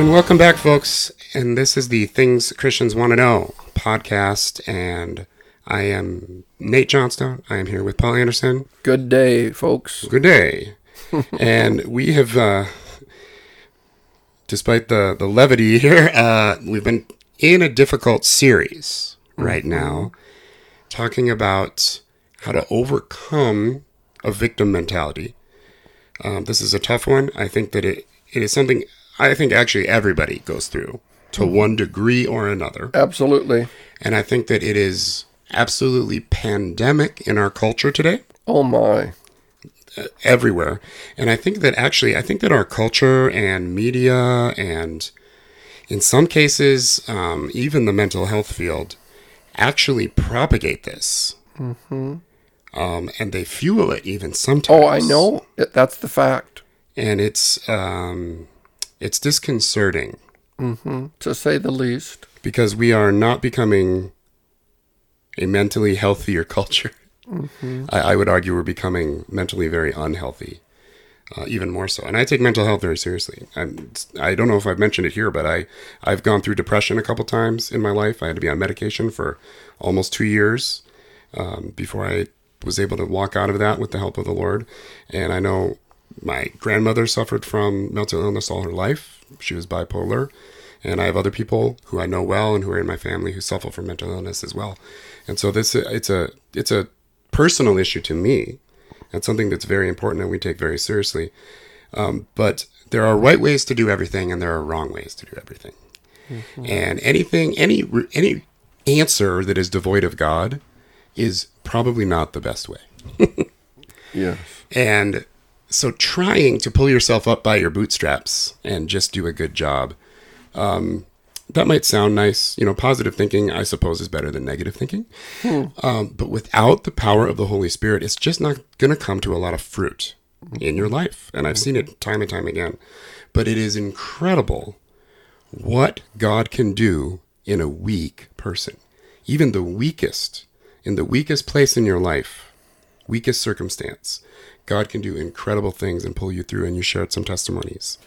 And welcome back, folks. And this is the Things Christians Want to Know podcast. And I am Nate Johnstone. I am here with Paul Anderson. Good day, folks. Good day. and we have, uh, despite the, the levity here, uh, we've been in a difficult series right now talking about how to overcome a victim mentality. Um, this is a tough one. I think that it, it is something I think actually everybody goes through to one degree or another. Absolutely. And I think that it is absolutely pandemic in our culture today, Oh my. everywhere. And I think that actually, I think that our culture and media and in some cases, um, even the mental health field actually propagate this. Um, and they fuel it even sometimes. Oh, I know. That's the fact, And it's, um, it's disconcerting to say the least. because we are not becoming a mentally healthier culture. I, I would argue we're becoming mentally very unhealthy, uh, even more so. And I take mental health very seriously. I'm, I don't know if I've mentioned it here, but I, I've gone through depression a couple times in my life. I had to be on medication for almost two years um, before I was able to walk out of that with the help of the Lord. And I know my grandmother suffered from mental illness all her life. She was bipolar. And I have other people who I know well and who are in my family who suffer from mental illness as well. And so this it's a it's a personal issue to me. It's something that's very important and we take very seriously. Um, but there are right ways to do everything and there are wrong ways to do everything. And anything any any answer that is devoid of God is probably not the best way. Yes. And so trying to pull yourself up by your bootstraps and just do a good job, um, that might sound nice. You know, positive thinking, I suppose, is better than negative thinking. Um, but without the power of the Holy Spirit, it's just not going to come to a lot of fruit in your life. And I've seen it time and time again. But it is incredible what God can do in a weak person. Even the weakest, in the weakest place in your life, weakest circumstance, God can do incredible things and pull you through. And you shared some testimonies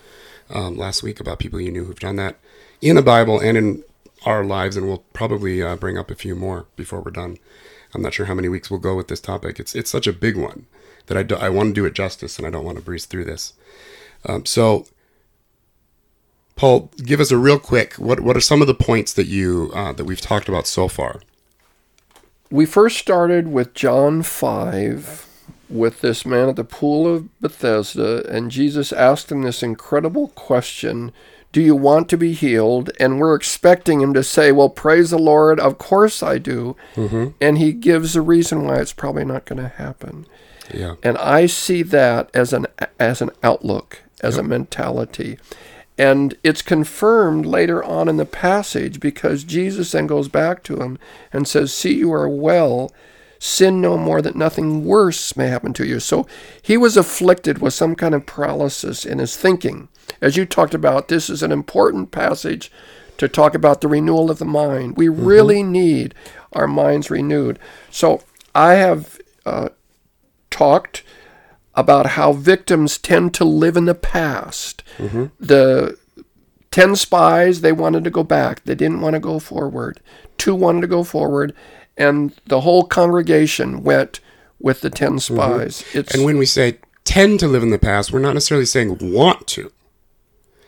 um, last week about people you knew who've done that in the Bible and in our lives. And we'll probably uh, bring up a few more before we're done. I'm not sure how many weeks we'll go with this topic. It's it's such a big one that I, do, I want to do it justice and I don't want to breeze through this. Um, so, Paul, give us a real quick. What what are some of the points that you uh, that we've talked about so far? We first started with John 5 with this man at the pool of Bethesda, and Jesus asked him this incredible question Do you want to be healed? And we're expecting him to say, Well, praise the Lord, of course I do. Mm-hmm. And he gives a reason why it's probably not going to happen. Yeah. And I see that as an as an outlook, as a mentality. And it's confirmed later on in the passage because Jesus then goes back to him and says, See, you are well. Sin no more that nothing worse may happen to you. So he was afflicted with some kind of paralysis in his thinking. As you talked about, this is an important passage to talk about the renewal of the mind. We really need our minds renewed. So I have uh, talked about how victims tend to live in the past. The 10 spies, they wanted to go back. They didn't want to go forward. Two wanted to go forward, and the whole congregation went with the 10 mm-hmm. spies. It's And when we say tend to live in the past, we're not necessarily saying want to.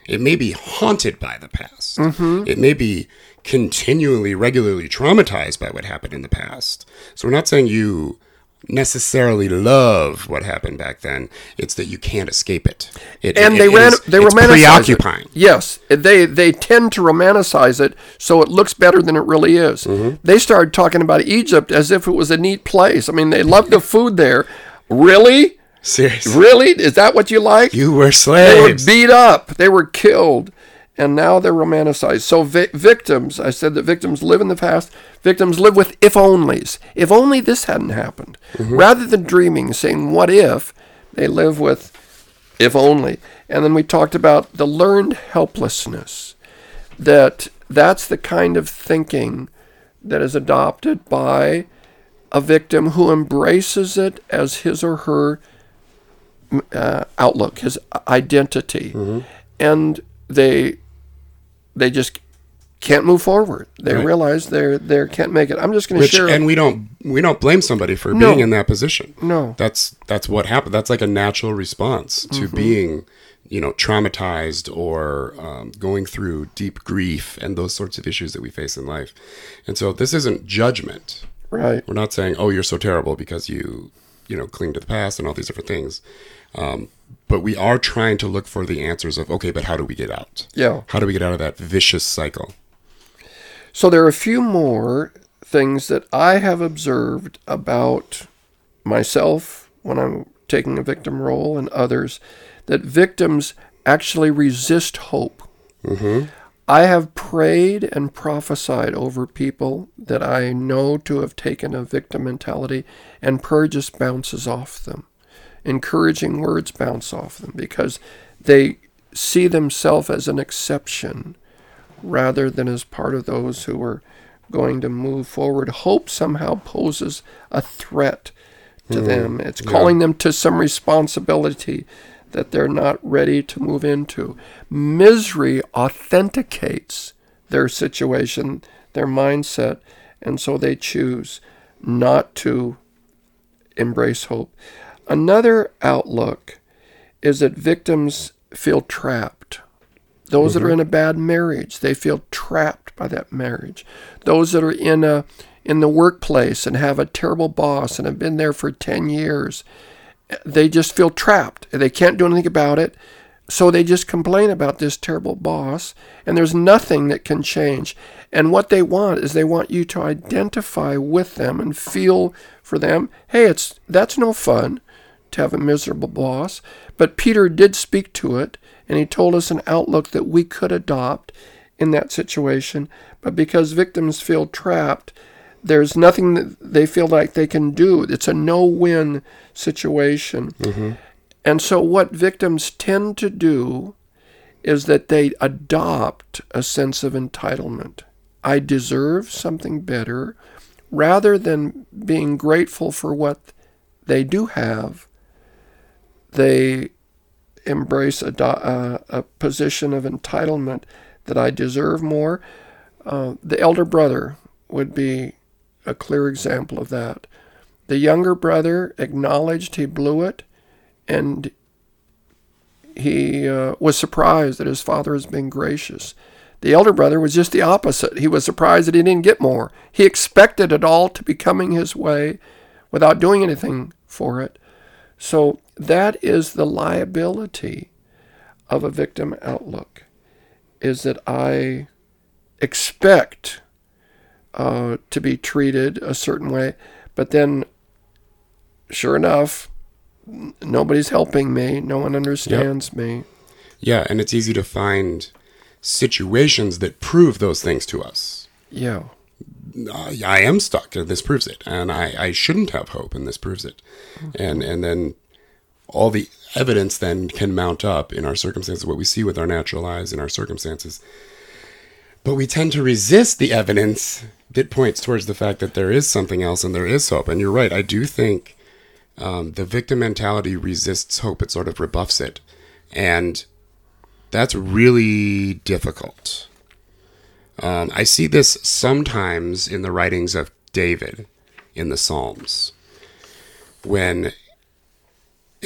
It may be haunted by the past. Mm-hmm. It may be continually, regularly traumatized by what happened in the past. So we're not saying you necessarily love what happened back then. It's that you can't escape it. it and it- they it ran is- they it's romanticize preoccupying. it. Yes, they they tend to romanticize it so it looks better than it really is. Mm-hmm. They started talking about Egypt as if it was a neat place. I mean, they loved the food there. Really? Seriously. Really? Is that what you like? You were slaves. They were beat up. They were killed. And now they're romanticized. So vi- victims, I said that victims live in the past. Victims live with if onlys. If only this hadn't happened. Rather than dreaming, saying what if, they live with if only. And then we talked about the learned helplessness. That that's the kind of thinking that is adopted by a victim who embraces it as his or her uh, outlook, his identity, and they they just can't move forward. They Right. realize they're they can't make it. I'm just going to share. and we don't we don't blame somebody for No. being in that position. No. that's that's what happened. That's like a natural response to Mm-hmm. being, you know, traumatized or um, going through deep grief and those sorts of issues that we face in life. And so this isn't judgment. right. We're not saying, "Oh, you're so terrible because you, you know, cling to the past and all these different things." Um, but we are trying to look for the answers of, okay, but how do we get out? Yeah. How do we get out of that vicious cycle? So there are a few more things that I have observed about myself when I'm taking a victim role and others that victims actually resist hope. Mm-hmm. I have prayed and prophesied over people that I know to have taken a victim mentality, and prayer just bounces off them. Encouraging words bounce off them because they see themselves as an exception rather than as part of those who are going to move forward. Hope somehow poses a threat to hmm. them. It's calling them to some responsibility that they're not ready to move into. Misery authenticates their situation, their mindset, and so they choose not to embrace hope. Another outlook is that victims feel trapped. Those that are mm-hmm. in a bad marriage, they feel trapped by that marriage. Those that are in a in the workplace and have a terrible boss and have been there for 10 years, they just feel trapped. They can't do anything about it. So they just complain about this terrible boss, and there's nothing that can change. And what they want is they want you to identify with them and feel for them. Hey, it's that's no fun to have a miserable boss. But Peter did speak to it, and he told us an outlook that we could adopt in that situation. But because victims feel trapped, there's nothing that they feel like they can do. It's a no win situation. Mm-hmm. And so, what victims tend to do is that they adopt a sense of entitlement. I deserve something better rather than being grateful for what they do have. They embrace a, uh, a position of entitlement that I deserve more. Uh, the elder brother would be a clear example of that. The younger brother acknowledged he blew it, and he uh, was surprised that his father has been gracious. The elder brother was just the opposite. He was surprised that he didn't get more. He expected it all to be coming his way without doing anything for it. So that is the liability of a victim outlook, is that I expect uh, to be treated a certain way, but then, sure enough, nobody's helping me. No one understands me. Yeah, and it's easy to find situations that prove those things to us. Yeah. Uh, I am stuck, and this proves it, and I, I shouldn't have hope, and this proves it, and and then all the evidence then can mount up in our circumstances, what we see with our natural eyes in our circumstances. But we tend to resist the evidence that points towards the fact that there is something else and there is hope. And you're right, I do think um, the victim mentality resists hope; it sort of rebuffs it, and that's really difficult. Um, I see this sometimes in the writings of David in the Psalms when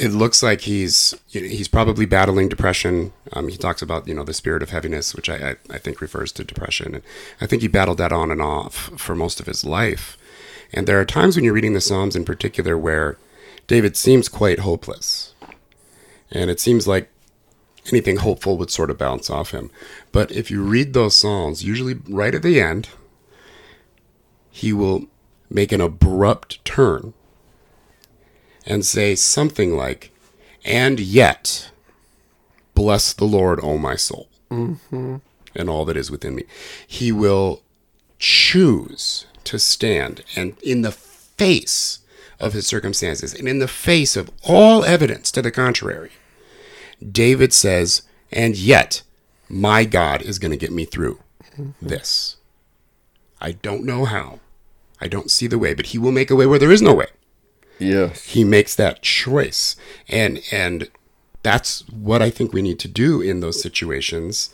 it looks like he's you know, he's probably battling depression. Um, he talks about you know the spirit of heaviness, which I, I I think refers to depression, and I think he battled that on and off for most of his life. And there are times when you're reading the Psalms in particular where David seems quite hopeless, and it seems like anything hopeful would sort of bounce off him. But if you read those Psalms, usually right at the end, he will make an abrupt turn and say something like, And yet, bless the Lord, O my soul, mm-hmm. and all that is within me. He will choose to stand and in the face of his circumstances and in the face of all evidence to the contrary, David says, And yet, my God is going to get me through mm-hmm. this. I don't know how. I don't see the way, but he will make a way where there is no way Yes. he makes that choice and and that's what i think we need to do in those situations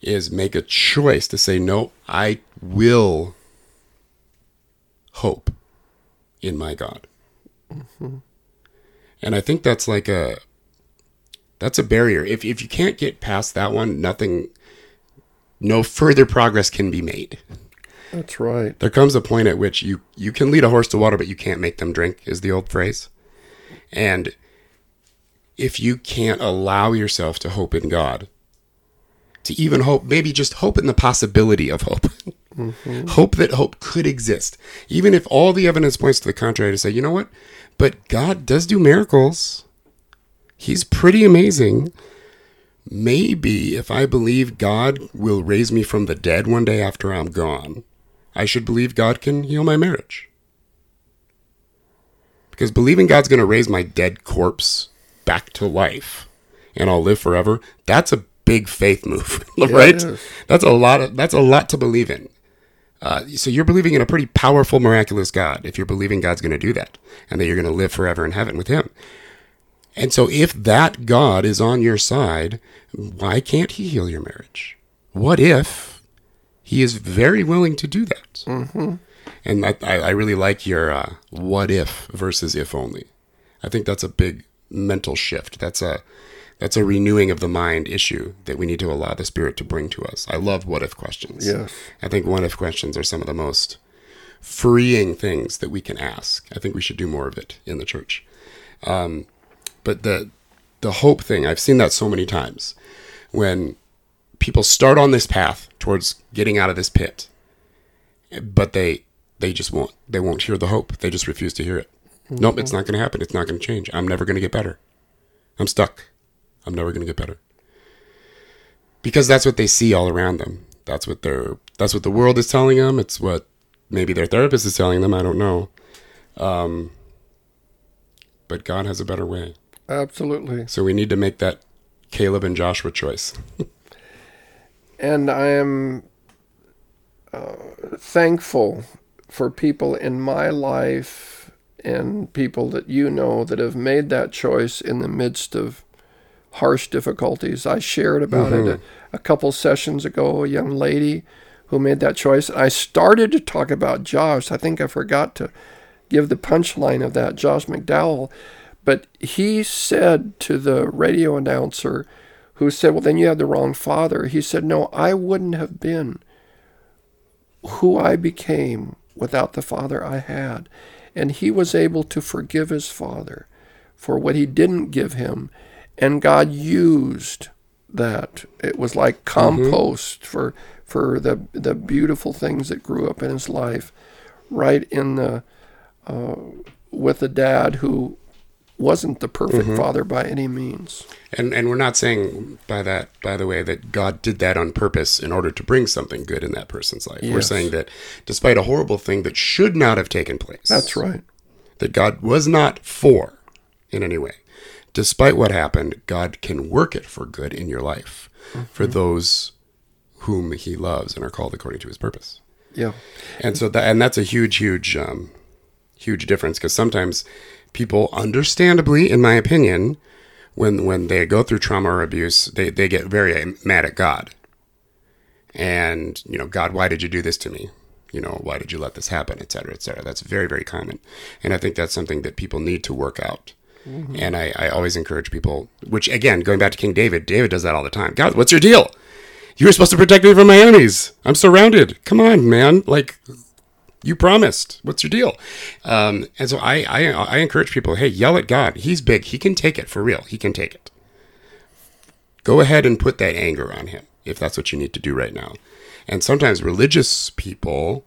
is make a choice to say, no, I will hope in my God. Mm-hmm. And I think that's like a that's a barrier. If if you can't get past that one, nothing no further progress can be made. That's right. There comes a point at which you you can lead a horse to water but you can't make them drink is the old phrase. And if you can't allow yourself to hope in God, to even hope, maybe just hope in the possibility of hope. Mm-hmm. Hope that hope could exist. Even if all the evidence points to the contrary, to say, you know what? But God does do miracles. He's pretty amazing. Maybe if I believe God will raise me from the dead one day after I'm gone, I should believe God can heal my marriage. Because believing God's going to raise my dead corpse back to life and I'll live forever, that's a big faith move, right? is. That's a lot of that's a lot to believe in. Uh, so you're believing in a pretty powerful, miraculous God if you're believing God's going to do that and that you're going to live forever in heaven with Him. And so if that God is on your side, why can't He heal your marriage? What if He is very willing to do that? Mm-hmm. And I, I really like your uh, what if versus if only. I think that's a big mental shift. That's a that's a renewing of the mind issue that we need to allow the spirit to bring to us. I love what if questions. Yes. I think what if questions are some of the most freeing things that we can ask. I think we should do more of it in the church. Um, but the the hope thing, I've seen that so many times when people start on this path towards getting out of this pit, but they they just won't they won't hear the hope. They just refuse to hear it. Nope, it's not going to happen. It's not going to change. I'm never going to get better. I'm stuck. I'm never going to get better. Because that's what they see all around them. That's what they're that's what the world is telling them. It's what maybe their therapist is telling them. I don't know. Um, but God has a better way. Absolutely. So we need to make that Caleb and Joshua choice. And I am uh, thankful for people in my life and people that you know that have made that choice in the midst of harsh difficulties. I shared about it a, a couple sessions ago, a young lady who made that choice. I started to talk about Josh. I think I forgot to give the punchline of that, Josh McDowell. But he said to the radio announcer, who said, Well, then you had the wrong father. He said, No, I wouldn't have been who I became without the father I had. And he was able to forgive his father for what he didn't give him. And God used that. It was like compost for for the the beautiful things that grew up in his life, right in the uh, with a dad who wasn't the perfect father by any means. And and we're not saying by that, by the way, that God did that on purpose in order to bring something good in that person's life. We're saying that despite a horrible thing that should not have taken place, That's right. that God was not for in any way. Despite what happened, God can work it for good in your life for those whom He loves and are called according to His purpose. Yeah. And so that and that's a huge, huge, um, huge difference because sometimes people, understandably, in my opinion, when when they go through trauma or abuse, they they get very uh, mad at God. And you know, God, why did you do this to me? You know, why did you let this happen, et cetera, et cetera. That's very, very common, and I think that's something that people need to work out. Mm-hmm. And I, I always encourage people, which again, going back to King David, David does that all the time. God, what's your deal? You were supposed to protect me from my enemies. I'm surrounded. Come on, man. Like, you promised. What's your deal? Um, and so I, I, I encourage people, hey, yell at God. He's big. He can take it for real. He can take it. Go ahead and put that anger on him if that's what you need to do right now. And sometimes religious people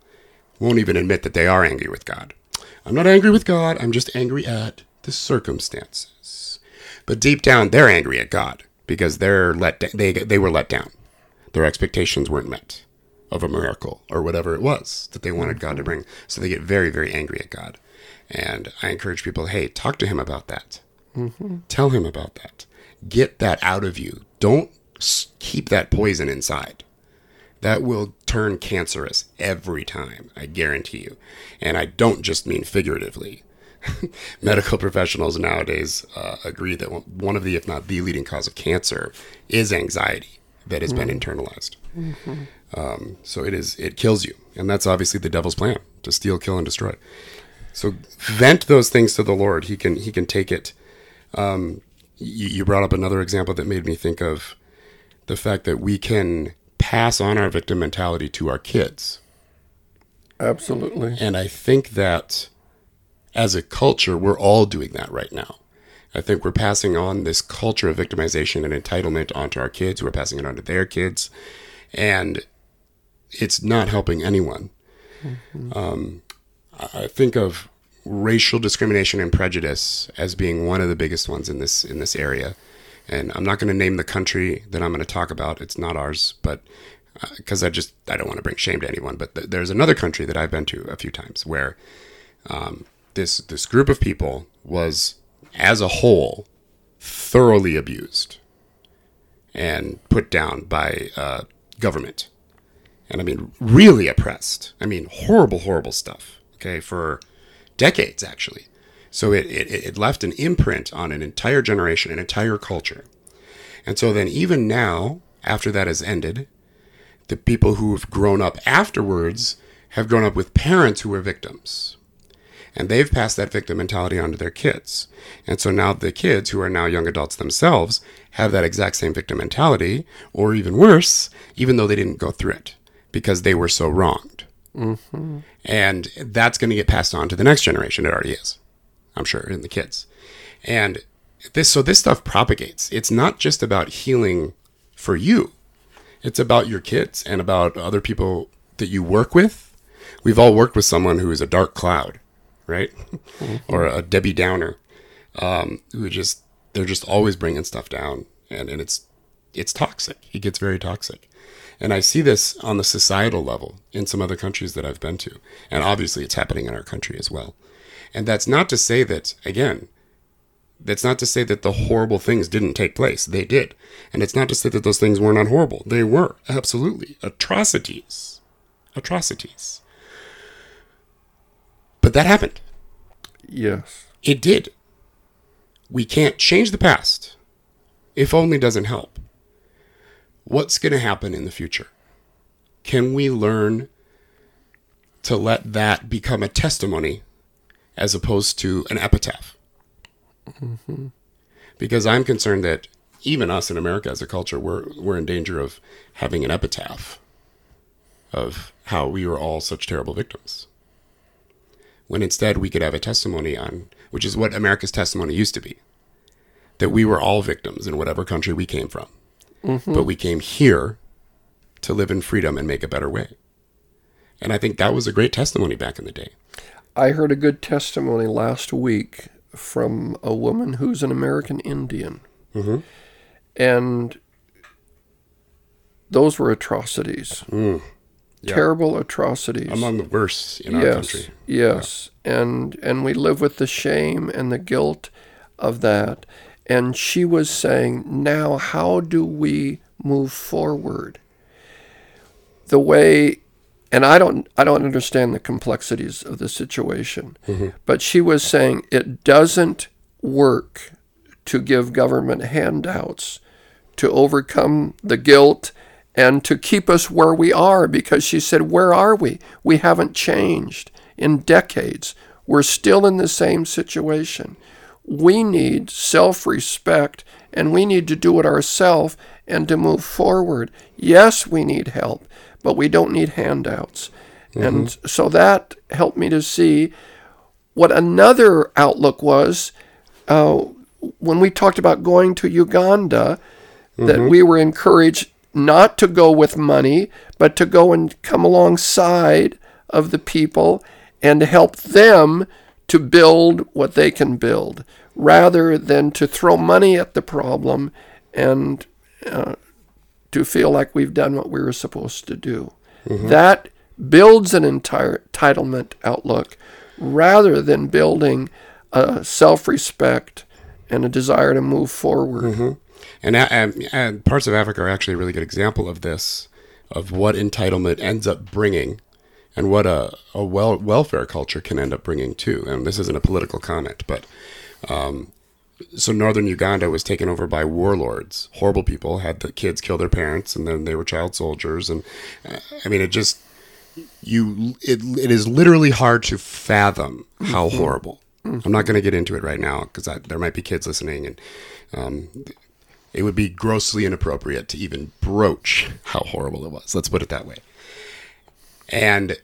won't even admit that they are angry with God. I'm not angry with God. I'm just angry at the circumstances. But deep down, they're angry at God because they're let they they were let down. Their expectations weren't met of a miracle or whatever it was that they wanted God to bring. So they get very very angry at God. And I encourage people, hey, talk to him about that. Tell him about that. Get that out of you. Don't keep that poison inside. That will turn cancerous every time, I guarantee you. And I don't just mean figuratively. Medical professionals nowadays uh, agree that one of the, if not the leading cause of cancer is anxiety. That has been internalized. Um, so it is it kills you, and that's obviously the devil's plan to steal, kill, and destroy. So vent those things to the Lord. He can he can take it. Um, you, you brought up another example that made me think of the fact that we can pass on our victim mentality to our kids. Absolutely. And I think that as a culture, we're all doing that right now. I think we're passing on this culture of victimization and entitlement onto our kids. We're passing it on to their kids. And it's not helping anyone. Um, I think of racial discrimination and prejudice as being one of the biggest ones in this in this area. And I'm not going to name the country that I'm going to talk about. It's not ours, but because I just I don't want to bring shame to anyone. But th- there's another country that I've been to a few times where um, this this group of people was, as a whole, thoroughly abused and put down by uh, government, and I mean really oppressed. I mean horrible, horrible stuff. Okay, for decades actually. So it, it, it left an imprint on an entire generation, an entire culture. And so then, even now, after that has ended, the people who have grown up afterwards have grown up with parents who were victims. And they've passed that victim mentality on to their kids. And so now the kids, who are now young adults themselves, have that exact same victim mentality, or even worse, even though they didn't go through it because they were so wronged. Mm-hmm. And that's going to get passed on to the next generation. It already is, I'm sure, in the kids. And this, so this stuff propagates. It's not just about healing for you. It's about your kids and about other people that you work with. We've all worked with someone who is a dark cloud, right? or a Debbie Downer, um, who just they're just always bringing stuff down, and and it's it's toxic. It gets very toxic, and I see this on the societal level in some other countries that I've been to, and obviously it's happening in our country as well. And that's not to say that again, that's not to say that the horrible things didn't take place. They did. And it's not to say that those things were not horrible. They were. Absolutely. Atrocities. Atrocities. But that happened. Yes. It did. We can't change the past. If only doesn't help. What's going to happen in the future? Can we learn to let that become a testimony as opposed to an epitaph? Mm-hmm. Because I'm concerned that even us in America as a culture, we're, we're in danger of having an epitaph of how we were all such terrible victims. When instead we could have a testimony on, which is what America's testimony used to be, that we were all victims in whatever country we came from. But we came here to live in freedom and make a better way. And I think that was a great testimony back in the day. I heard a good testimony last week from a woman who's an American Indian. Mhm. And those were atrocities. Yeah. Terrible atrocities. Among the worst in our yes, country. Yes. And and we live with the shame and the guilt of that. And she was saying, now how do we move forward? The way and I don't I don't understand the complexities of the situation. Mm-hmm. But she was saying it doesn't work to give government handouts to overcome the guilt and to keep us where we are because she said, Where are we? We haven't changed in decades. We're still in the same situation. We need self respect and we need to do it ourselves and to move forward. Yes, we need help, but we don't need handouts. And so that helped me to see what another outlook was uh, when we talked about going to Uganda, that we were encouraged not to go with money, but to go and come alongside of the people and help them to build what they can build, rather than to throw money at the problem and uh, to feel like we've done what we were supposed to do. That builds an entire entitlement outlook rather than building a self respect and a desire to move forward. And, and, and parts of Africa are actually a really good example of this, of what entitlement ends up bringing and what a, a well, welfare culture can end up bringing too. And this isn't a political comment, but um, so northern Uganda was taken over by warlords, horrible people, had the kids kill their parents, and then they were child soldiers, and uh, I mean, it just you it, it is literally hard to fathom how horrible. I'm not going to get into it right now because there might be kids listening, and um, it would be grossly inappropriate to even broach how horrible it was. Let's put it that way. And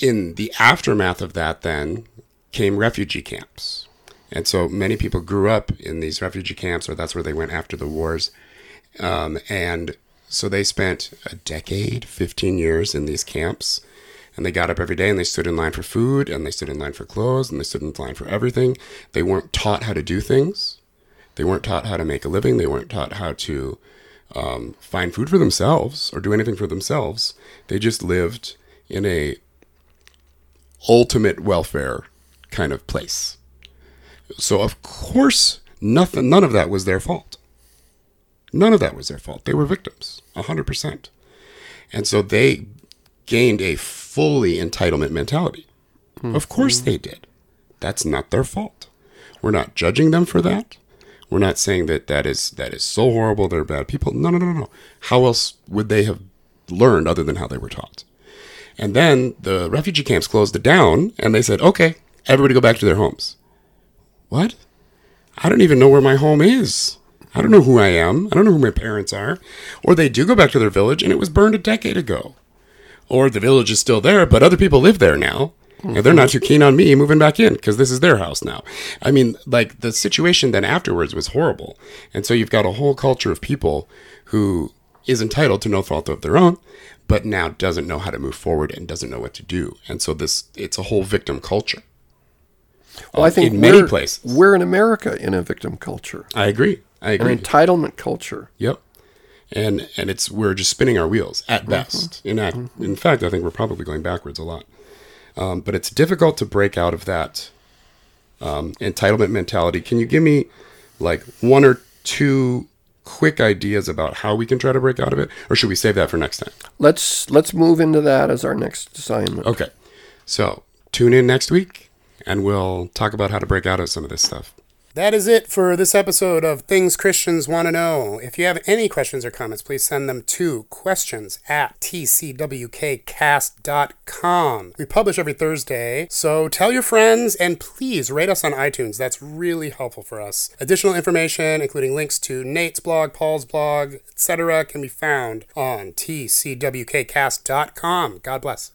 in the aftermath of that, then came refugee camps. And so many people grew up in these refugee camps, or that's where they went after the wars. Um, and so they spent a decade, 15 years in these camps. And they got up every day and they stood in line for food and they stood in line for clothes and they stood in line for everything. They weren't taught how to do things. They weren't taught how to make a living. They weren't taught how to um, find food for themselves or do anything for themselves. They just lived in a ultimate welfare kind of place. So of course, nothing, none of that was their fault. None of that was their fault. They were victims, hundred percent. And so they gained a fully entitlement mentality. Mm-hmm. Of course they did. That's not their fault. We're not judging them for that. We're not saying that that is that is so horrible. They're bad people. No, no, no, no. How else would they have learned other than how they were taught? And then the refugee camps closed it down, and they said, "Okay, everybody go back to their homes." What? I don't even know where my home is. I don't know who I am. I don't know who my parents are. Or they do go back to their village and it was burned a decade ago. Or the village is still there, but other people live there now. And they're not too keen on me moving back in because this is their house now. I mean, like the situation then afterwards was horrible. And so you've got a whole culture of people who is entitled to no fault of their own, but now doesn't know how to move forward and doesn't know what to do. And so this it's a whole victim culture. Well, I think in many places we're in America in a victim culture. I agree. I agree. An entitlement culture. Yep. And and it's we're just spinning our wheels at mm-hmm. best. In act, mm-hmm. in fact, I think we're probably going backwards a lot. Um, but it's difficult to break out of that um, entitlement mentality. Can you give me like one or two quick ideas about how we can try to break out of it, or should we save that for next time? Let's let's move into that as our next assignment. Okay. So tune in next week, and we'll talk about how to break out of some of this stuff. That is it for this episode of Things Christians Want to Know. If you have any questions or comments, please send them to questions at tcwkcast.com. We publish every Thursday, so tell your friends and please rate us on iTunes. That's really helpful for us. Additional information, including links to Nate's blog, Paul's blog, etc., can be found on tcwkcast.com. God bless.